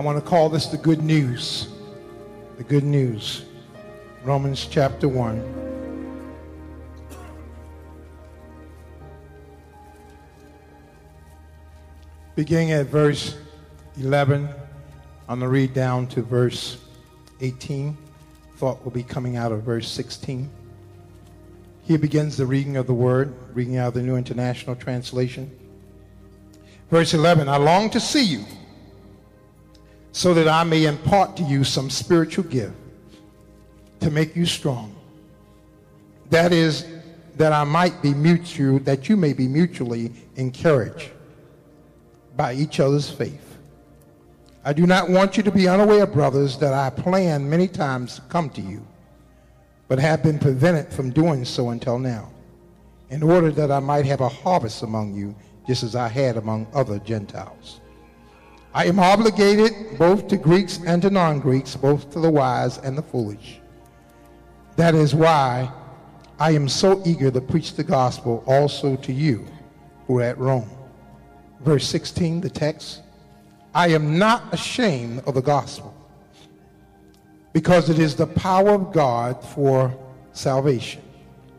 I want to call this the good news. The good news. Romans chapter 1. Beginning at verse 11, I'm going to read down to verse 18. Thought will be coming out of verse 16. Here begins the reading of the word, reading out of the New International Translation. Verse 11 I long to see you so that I may impart to you some spiritual gift to make you strong. That is, that I might be mutual, that you may be mutually encouraged by each other's faith. I do not want you to be unaware, brothers, that I planned many times to come to you, but have been prevented from doing so until now, in order that I might have a harvest among you, just as I had among other Gentiles. I am obligated both to Greeks and to non Greeks, both to the wise and the foolish. That is why I am so eager to preach the gospel also to you who are at Rome. Verse 16, the text I am not ashamed of the gospel because it is the power of God for salvation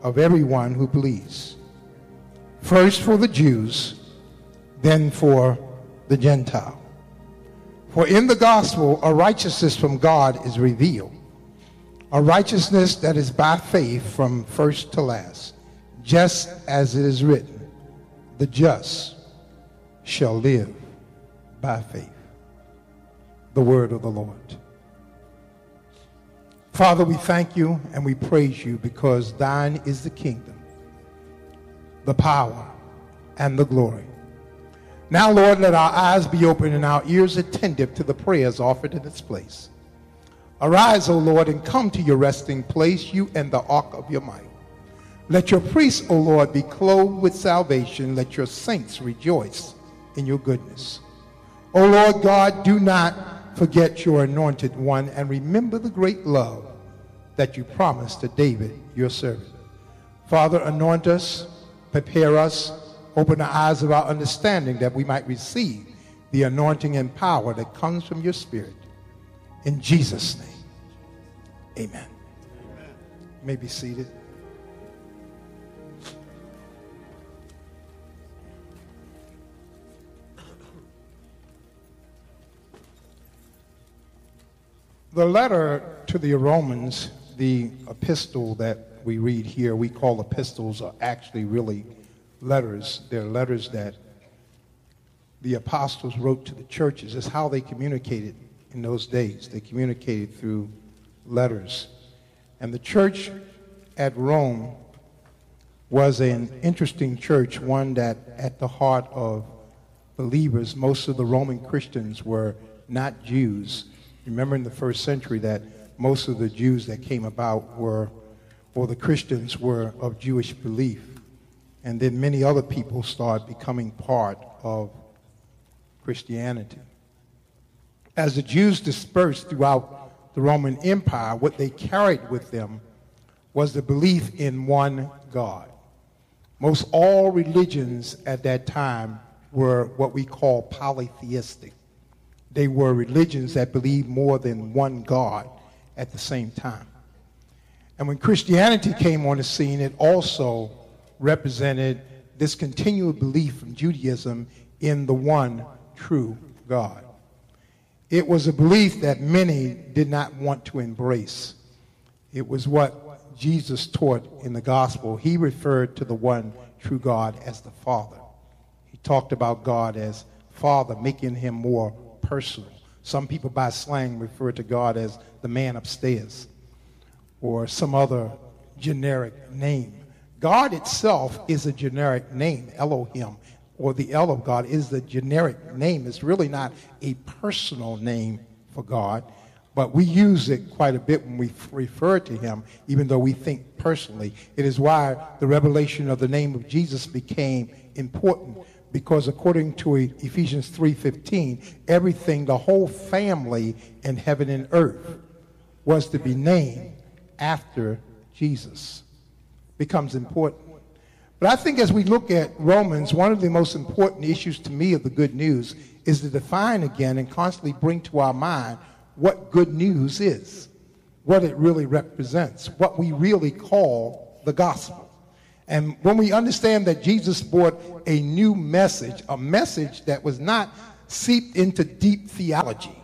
of everyone who believes. First for the Jews, then for the Gentile. For in the gospel, a righteousness from God is revealed, a righteousness that is by faith from first to last, just as it is written, the just shall live by faith. The word of the Lord. Father, we thank you and we praise you because thine is the kingdom, the power, and the glory now, Lord, let our eyes be open and our ears attentive to the prayers offered in this place. Arise, O Lord, and come to your resting place, you and the ark of your might. Let your priests, O Lord, be clothed with salvation. Let your saints rejoice in your goodness. O Lord God, do not forget your anointed one and remember the great love that you promised to David, your servant. Father, anoint us, prepare us, Open the eyes of our understanding that we might receive the anointing and power that comes from your Spirit. In Jesus' name, amen. amen. You may be seated. The letter to the Romans, the epistle that we read here, we call epistles, are actually really letters. They're letters that the apostles wrote to the churches. It's how they communicated in those days. They communicated through letters. And the church at Rome was an interesting church, one that at the heart of believers, most of the Roman Christians were not Jews. Remember in the first century that most of the Jews that came about were, or the Christians were of Jewish belief. And then many other people start becoming part of Christianity. As the Jews dispersed throughout the Roman Empire, what they carried with them was the belief in one God. Most all religions at that time were what we call polytheistic. They were religions that believed more than one God at the same time. And when Christianity came on the scene, it also represented this continual belief from Judaism in the one true God. It was a belief that many did not want to embrace. It was what Jesus taught in the gospel. He referred to the one true God as the Father. He talked about God as Father, making him more personal. Some people by slang refer to God as the man upstairs or some other generic name. God itself is a generic name, Elohim, or the El of God is the generic name. It's really not a personal name for God, but we use it quite a bit when we refer to him, even though we think personally. It is why the revelation of the name of Jesus became important because according to Ephesians 3:15, everything, the whole family in heaven and earth was to be named after Jesus becomes important. But I think as we look at Romans, one of the most important issues to me of the good news is to define again and constantly bring to our mind what good news is, what it really represents, what we really call the gospel. And when we understand that Jesus brought a new message, a message that was not seeped into deep theology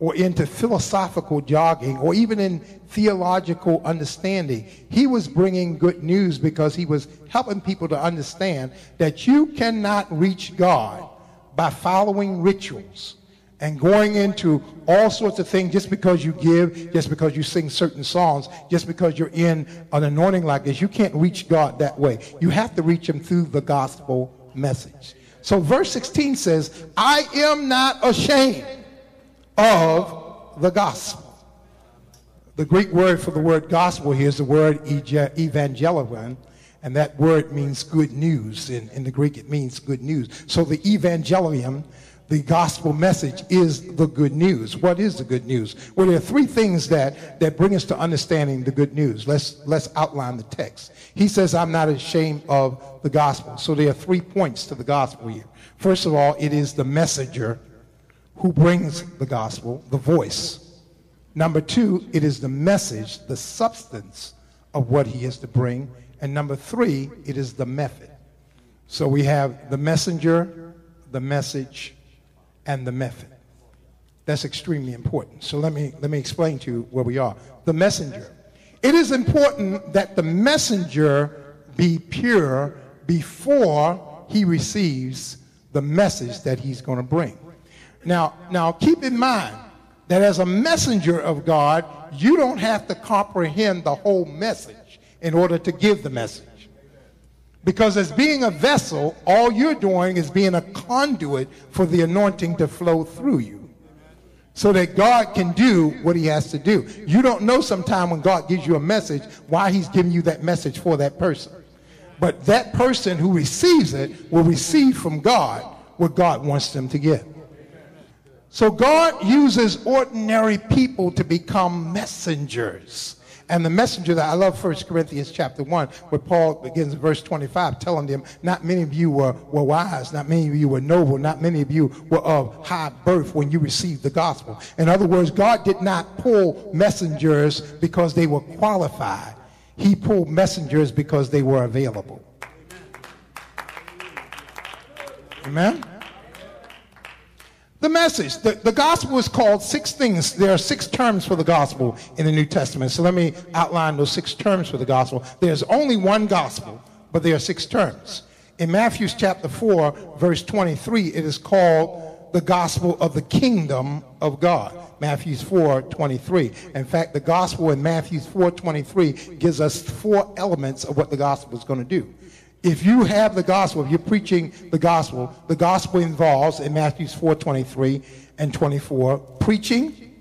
or into philosophical jogging or even in theological understanding, he was bringing good news because he was helping people to understand that you cannot reach God by following rituals and going into all sorts of things just because you give, just because you sing certain songs, just because you're in an anointing like this. You can't reach God that way. You have to reach him through the gospel message. So verse 16 says, I am not ashamed of the gospel. The Greek word for the word gospel here is the word evangelion, and that word means good news. In, in the Greek, it means good news. So the evangelium, the gospel message, is the good news. What is the good news? Well, there are three things that, that bring us to understanding the good news. Let's, let's outline the text. He says, I'm not ashamed of the gospel. So there are three points to the gospel here. First of all, it is the messenger who brings the gospel, the voice. Number two, it is the message, the substance of what he is to bring. And number three, it is the method. So we have the messenger, the message, and the method. That's extremely important. So let me, let me explain to you where we are. The messenger. It is important that the messenger be pure before he receives the message that he's going to bring. Now, now keep in mind that as a messenger of God, you don't have to comprehend the whole message in order to give the message. Because as being a vessel, all you're doing is being a conduit for the anointing to flow through you. So that God can do what he has to do. You don't know sometime when God gives you a message why he's giving you that message for that person. But that person who receives it will receive from God what God wants them to get. So God uses ordinary people to become messengers. And the messenger that I love 1 Corinthians chapter 1, where Paul begins in verse 25, telling them, Not many of you were, were wise, not many of you were noble, not many of you were of high birth when you received the gospel. In other words, God did not pull messengers because they were qualified. He pulled messengers because they were available. Amen? The message, the, the gospel is called six things. There are six terms for the gospel in the New Testament. So let me outline those six terms for the gospel. There's only one gospel, but there are six terms. In Matthew chapter 4, verse 23, it is called the gospel of the kingdom of God. Matthew 4, 23. In fact, the gospel in Matthew 4, 23 gives us four elements of what the gospel is going to do. If you have the gospel, if you're preaching the gospel, the gospel involves in Matthew 4 23 and 24 preaching,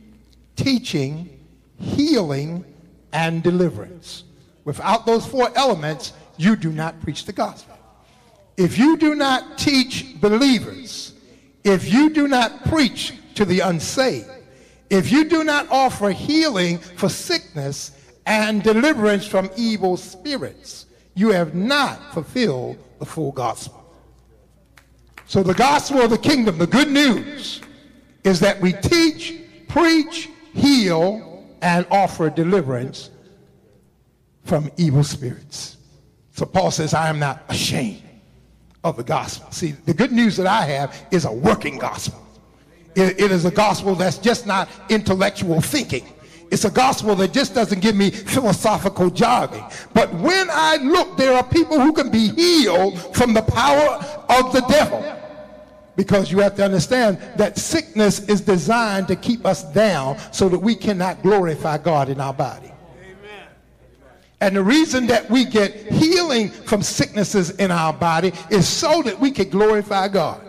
teaching, healing, and deliverance. Without those four elements, you do not preach the gospel. If you do not teach believers, if you do not preach to the unsaved, if you do not offer healing for sickness and deliverance from evil spirits, you have not fulfilled the full gospel. So, the gospel of the kingdom, the good news, is that we teach, preach, heal, and offer deliverance from evil spirits. So, Paul says, I am not ashamed of the gospel. See, the good news that I have is a working gospel. it, it is a gospel that's just not intellectual thinking. It's a gospel that just doesn't give me philosophical jogging. But when I look, there are people who can be healed from the power of the devil. Because you have to understand that sickness is designed to keep us down so that we cannot glorify God in our body. And the reason that we get healing from sicknesses in our body is so that we can glorify God.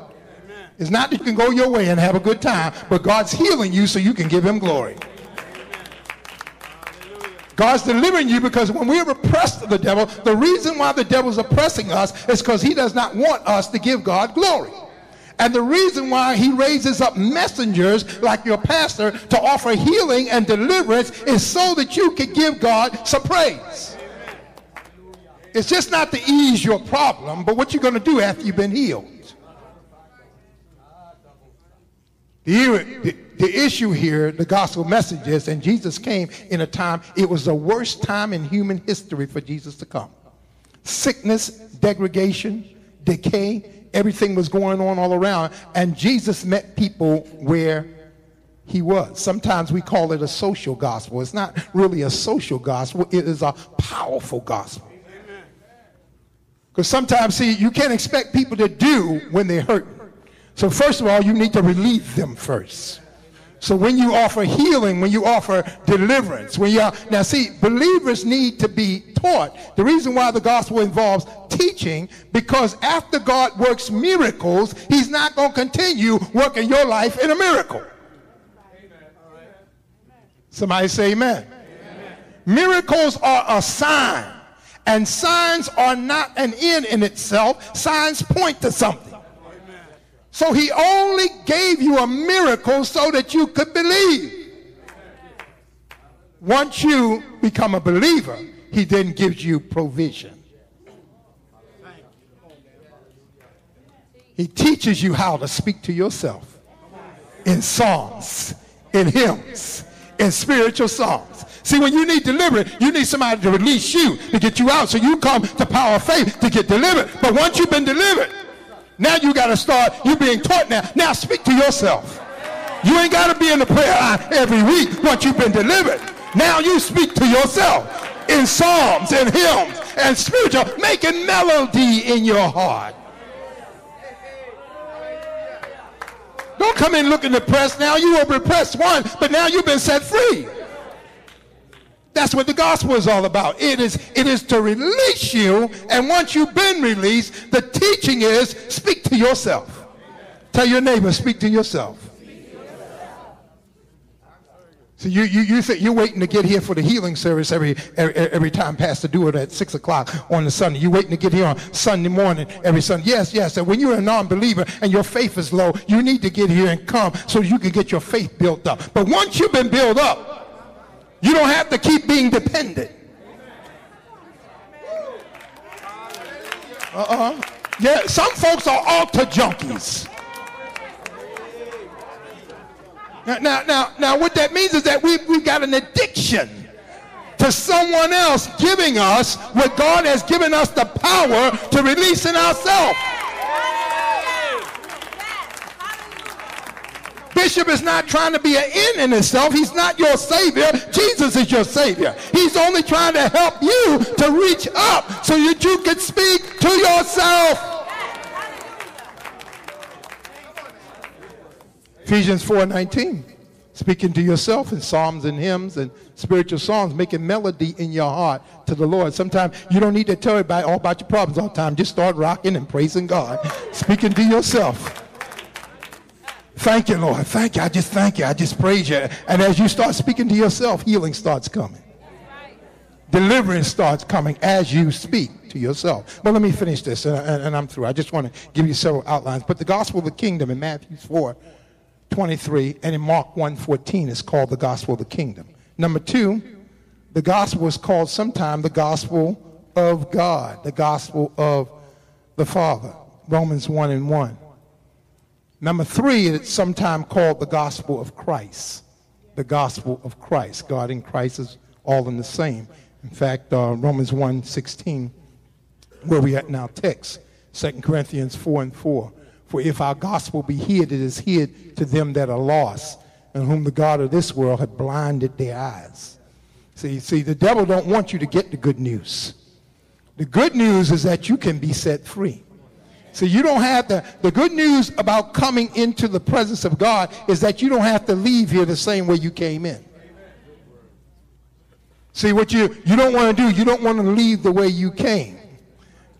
It's not that you can go your way and have a good time, but God's healing you so you can give him glory. God's delivering you because when we're oppressed of the devil, the reason why the devil's oppressing us is because he does not want us to give God glory. And the reason why he raises up messengers like your pastor to offer healing and deliverance is so that you can give God some praise. It's just not to ease your problem, but what you're going to do after you've been healed. The, the, issue here, the gospel message is, and Jesus came in a time, it was the worst time in human history for Jesus to come. Sickness, degradation, decay, everything was going on all around, and Jesus met people where he was. Sometimes we call it a social gospel. It's not really a social gospel, it is a powerful gospel. Because sometimes, see, you can't expect people to do when they're hurting. So, first of all, you need to relieve them first. So, when you offer healing, when you offer deliverance, when you are, now see, believers need to be taught. The reason why the gospel involves teaching, because after God works miracles, He's not going to continue working your life in a miracle. Somebody say amen. amen. Miracles are a sign, and signs are not an end in itself. Signs point to something. So he only gave you a miracle so that you could believe. Once you become a believer, he then gives you provision. He teaches you how to speak to yourself in songs, in hymns, in spiritual songs. See, when you need deliverance, you need somebody to release you to get you out. So you come to power of faith to get delivered. But once you've been delivered, now you got to start, you're being taught now. Now speak to yourself. You ain't got to be in the prayer line every week once you've been delivered. Now you speak to yourself in psalms and hymns and spiritual, making melody in your heart. Don't come in looking depressed now. You were repressed one, but now you've been set free. That's what the gospel is all about. It is, it is to release you, and once you've been released, the teaching is speak to yourself. Tell your neighbor, speak to yourself. So you, you, you think you're waiting to get here for the healing service every, every, every time Pastor do it at 6 o'clock on the Sunday. You're waiting to get here on Sunday morning every Sunday. Yes, yes. And when you're a non-believer and your faith is low, you need to get here and come so you can get your faith built up. But once you've been built up, you don't have to keep being dependent. Uh-uh. Yeah, some folks are altar junkies. Now, now, now, now what that means is that we've, we've got an addiction to someone else giving us what God has given us the power to release in ourselves. Bishop is not trying to be an end in himself. He's not your savior. Jesus is your savior. He's only trying to help you to reach up so that you can speak to yourself. Ephesians 4:19, speaking to yourself in psalms and hymns and spiritual songs, making melody in your heart to the Lord. Sometimes you don't need to tell everybody all about your problems all the time. Just start rocking and praising God, speaking to yourself. Thank you, Lord. Thank you. I just thank you. I just praise you. And as you start speaking to yourself, healing starts coming. Deliverance starts coming as you speak to yourself. But let me finish this, and, and, and I'm through. I just want to give you several outlines. But the gospel of the kingdom in Matthew 4 23 and in Mark 1:14 is called the gospel of the kingdom. Number 2, the gospel is called sometime the gospel of God, the gospel of the Father. Romans 1 and 1. Number 3, it's sometimes called the gospel of Christ. The gospel of Christ. God and Christ is all in the same. In fact, uh, Romans 1 16, where we at now text, 2 Corinthians 4 and 4. For if our gospel be hid, it is hid to them that are lost, and whom the God of this world had blinded their eyes. See, see, the devil don't want you to get the good news. The good news is that you can be set free. So you don't have to, the good news about coming into the presence of God is that you don't have to leave here the same way you came in. See what you, you don't want to do, you don't want to leave the way you came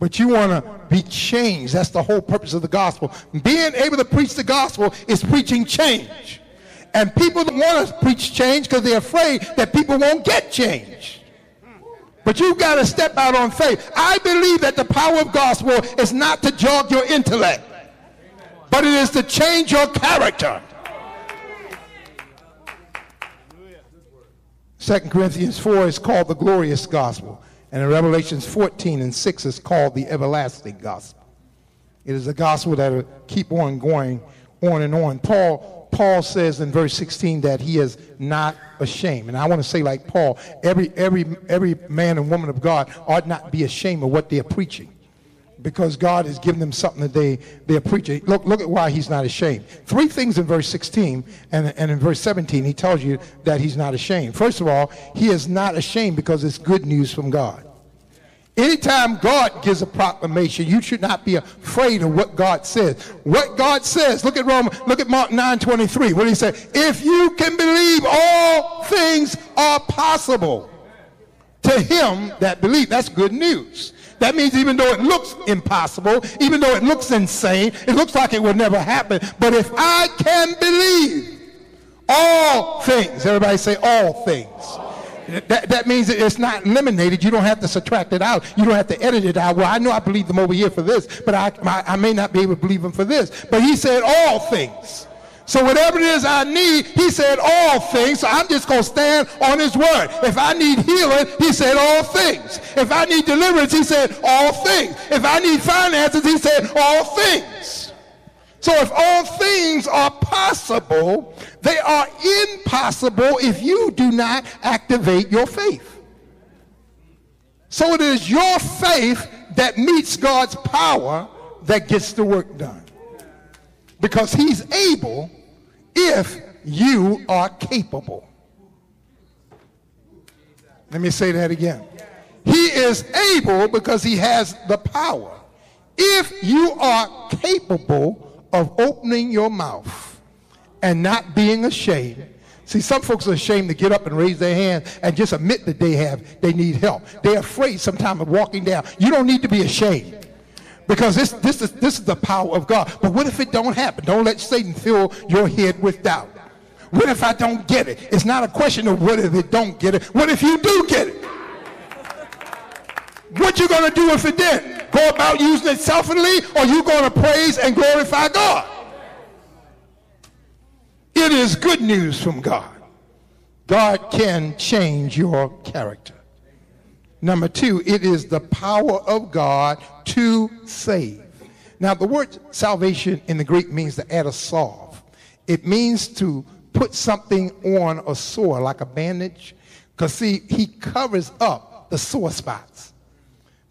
but you want to be changed. That's the whole purpose of the gospel. Being able to preach the gospel is preaching change. And people don't want to preach change because they're afraid that people won't get change. But you've got to step out on faith. I believe that the power of gospel is not to jog your intellect, but it is to change your character. 2 Corinthians 4 is called the glorious gospel. And in Revelations 14 and 6 is called the everlasting gospel. It is a gospel that will keep on going on and on. Paul, Paul says in verse 16 that he is not ashamed. And I want to say, like Paul, every, every, every man and woman of God ought not be ashamed of what they're preaching because God has given them something that they, they're preaching. Look, look at why he's not ashamed. Three things in verse 16 and, and in verse 17, he tells you that he's not ashamed. First of all, he is not ashamed because it's good news from God. Anytime God gives a proclamation, you should not be afraid of what God says. What God says, look at Roman, look at Mark 9 23. What he say? If you can believe, all things are possible to him that believe. That's good news. That means even though it looks impossible, even though it looks insane, it looks like it will never happen. But if I can believe all things, everybody say all things. That, that means it's not eliminated. You don't have to subtract it out. You don't have to edit it out. Well, I know I believe them over here for this, but I, I, I may not be able to believe them for this. But he said all things. So whatever it is I need, he said all things. So I'm just going to stand on his word. If I need healing, he said all things. If I need deliverance, he said all things. If I need finances, he said all things. So if all things are possible, they are impossible if you do not activate your faith. So it is your faith that meets God's power that gets the work done. Because he's able if you are capable. Let me say that again. He is able because he has the power. If you are capable of opening your mouth and not being ashamed, See, some folks are ashamed to get up and raise their hand and just admit that they have they need help. They're afraid sometimes of walking down. You don't need to be ashamed. Because this, this, is, this is the power of God. But what if it don't happen? Don't let Satan fill your head with doubt. What if I don't get it? It's not a question of what if it don't get it. What if you do get it? What you going to do if it didn't? Go about using it selfishly or you going to praise and glorify God? It is good news from God. God can change your character. Number two, it is the power of God to save. Now, the word salvation in the Greek means to add a salve. It means to put something on a sore, like a bandage. Because, see, he covers up the sore spots.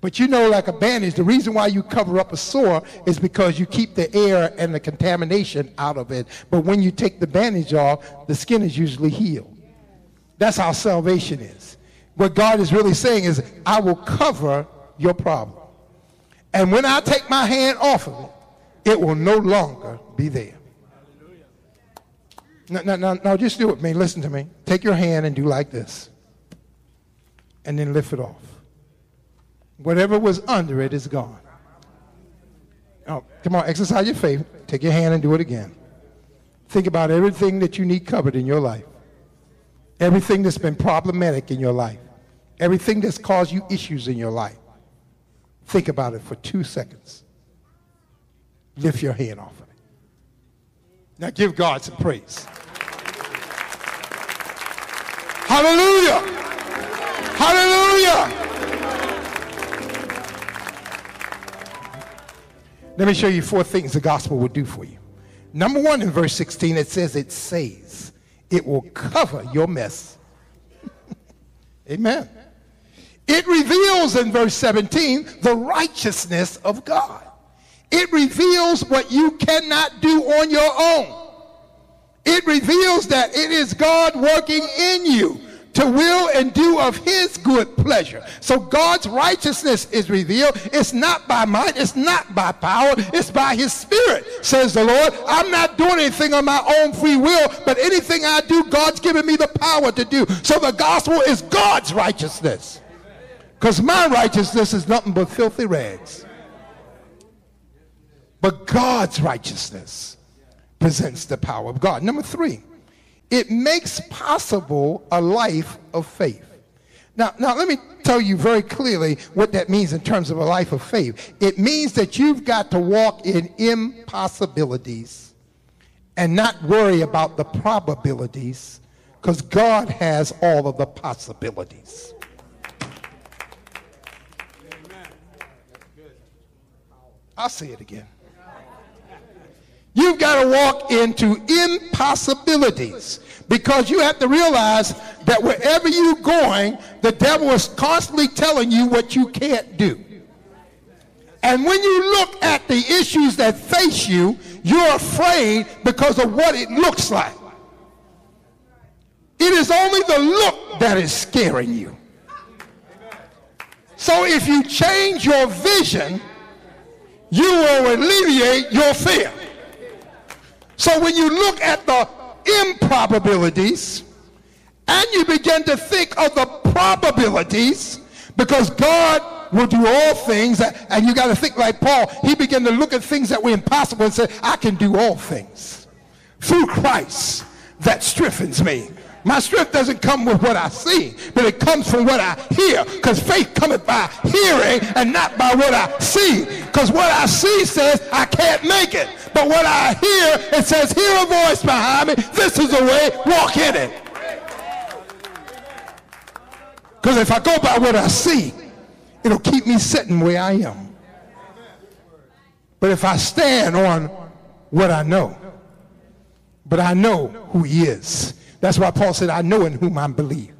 But you know, like a bandage, the reason why you cover up a sore is because you keep the air and the contamination out of it. But when you take the bandage off, the skin is usually healed. That's how salvation is. What God is really saying is, I will cover your problem. And when I take my hand off of it, it will no longer be there. Now, now, now, now, just do it, man. Listen to me. Take your hand and do like this. And then lift it off. Whatever was under it is gone. Oh, come on, exercise your faith. Take your hand and do it again. Think about everything that you need covered in your life. Everything that's been problematic in your life. Everything that's caused you issues in your life. Think about it for two seconds. Lift your hand off of it. Now give God some praise. Hallelujah. Hallelujah. Let me show you four things the gospel will do for you. Number one, in verse 16, it says it saves. It will cover your mess. Amen. It reveals in verse 17 the righteousness of God. It reveals what you cannot do on your own. It reveals that it is God working in you to will and do of his good pleasure. So God's righteousness is revealed. It's not by might, it's not by power, it's by his spirit, says the Lord. I'm not doing anything on my own free will, but anything I do, God's given me the power to do. So the gospel is God's righteousness. Because my righteousness is nothing but filthy rags. But God's righteousness presents the power of God. Number three, it makes possible a life of faith. Now, now let me tell you very clearly what that means in terms of a life of faith. It means that you've got to walk in impossibilities and not worry about the probabilities because God has all of the possibilities. I'll say it again. You've got to walk into impossibilities because you have to realize that wherever you're going, the devil is constantly telling you what you can't do. And when you look at the issues that face you, you're afraid because of what it looks like. It is only the look that is scaring you. So if you change your vision, you will alleviate your fear. So when you look at the improbabilities and you begin to think of the probabilities, because God will do all things, and you got to think like Paul. He began to look at things that were impossible and say, I can do all things through Christ that strengthens me. My strength doesn't come with what I see, but it comes from what I hear. Because faith cometh by hearing and not by what I see. Because what I see says I can't make it. But what I hear, it says, hear a voice behind me. This is the way, walk in it. Because if I go by what I see, it'll keep me sitting where I am. But if I stand on what I know, but I know who he is, that's why Paul said, I know in whom I believe.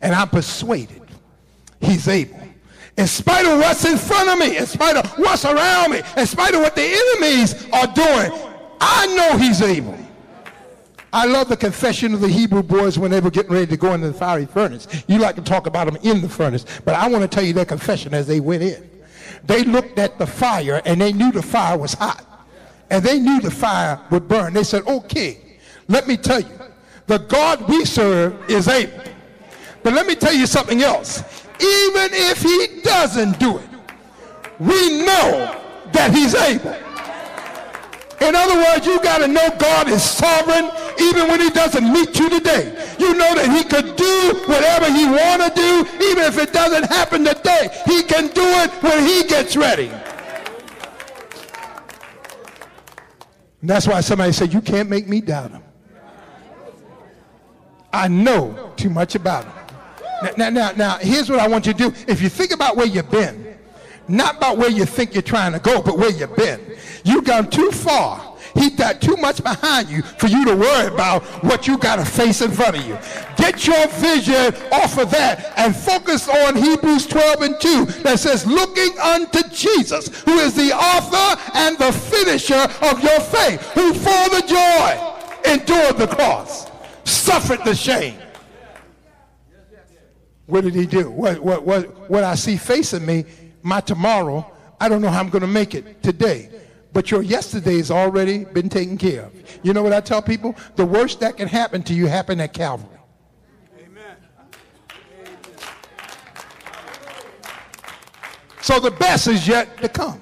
And I'm persuaded he's able. In spite of what's in front of me, in spite of what's around me, in spite of what the enemies are doing, I know he's able. I love the confession of the Hebrew boys when they were getting ready to go into the fiery furnace. You like to talk about them in the furnace, but I want to tell you their confession as they went in. They looked at the fire and they knew the fire was hot. And they knew the fire would burn. They said, okay, let me tell you, the God we serve is able. But let me tell you something else. Even if he doesn't do it, we know that he's able. In other words, you got to know God is sovereign even when he doesn't meet you today. You know that he could do whatever he want to do even if it doesn't happen today. He can do it when he gets ready. And that's why somebody said, you can't make me doubt him. I know too much about him. Now, now, now, here's what I want you to do. If you think about where you've been, not about where you think you're trying to go, but where you've been. You've gone too far. He got too much behind you for you to worry about what you got to face in front of you. Get your vision off of that and focus on Hebrews 12 and 2 that says, looking unto Jesus, who is the author and the finisher of your faith, who for the joy endured the cross suffered the shame. What did he do? What, what, what, what I see facing me, my tomorrow, I don't know how I'm going to make it today. But your yesterday has already been taken care of. You know what I tell people? The worst that can happen to you happened at Calvary. Amen. So the best is yet to come.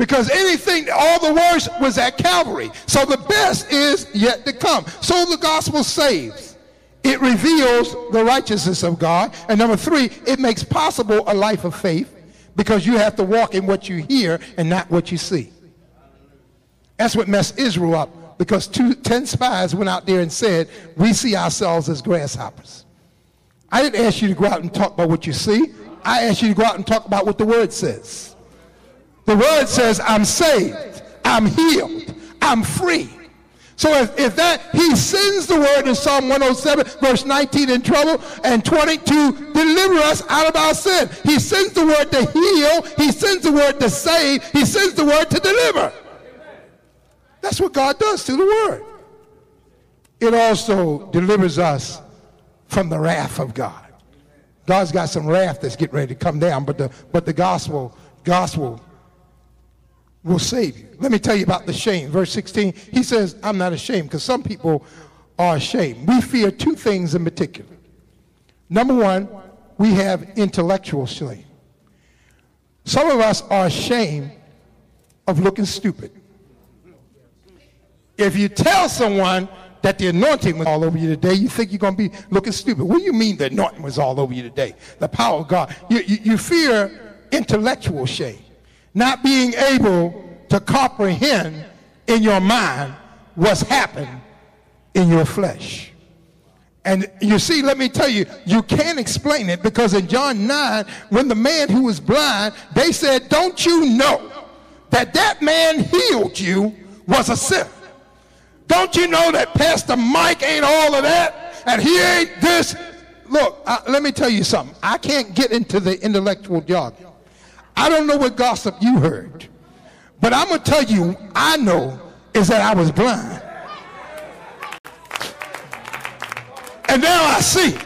Because anything, all the worst was at Calvary. So the best is yet to come. So the gospel saves. It reveals the righteousness of God. And number three, it makes possible a life of faith because you have to walk in what you hear and not what you see. That's what messed Israel up because two, ten spies went out there and said, we see ourselves as grasshoppers. I didn't ask you to go out and talk about what you see. I asked you to go out and talk about what the word says. The word says, I'm saved, I'm healed, I'm free. So if, if that, he sends the word in Psalm 107, verse 19 in trouble, and 22, deliver us out of our sin. He sends the word to heal, he sends the word to save, he sends the word to deliver. That's what God does through the word. It also delivers us from the wrath of God. God's got some wrath that's getting ready to come down, but the, but the gospel, gospel will save you. Let me tell you about the shame. Verse 16, he says, I'm not ashamed because some people are ashamed. We fear two things in particular. Number one, we have intellectual shame. Some of us are ashamed of looking stupid. If you tell someone that the anointing was all over you today, you think you're going to be looking stupid. What do you mean the anointing was all over you today? The power of God. You, you, you fear intellectual shame not being able to comprehend in your mind what's happened in your flesh. And you see, let me tell you, you can't explain it because in John 9, when the man who was blind, they said, Don't you know that that man healed you was a sinner. Don't you know that Pastor Mike ain't all of that? And he ain't this. Look, let me tell you something. I can't get into the intellectual jargon. I don't know what gossip you heard. But I'm going to tell you, I know is that I was blind. And now I see.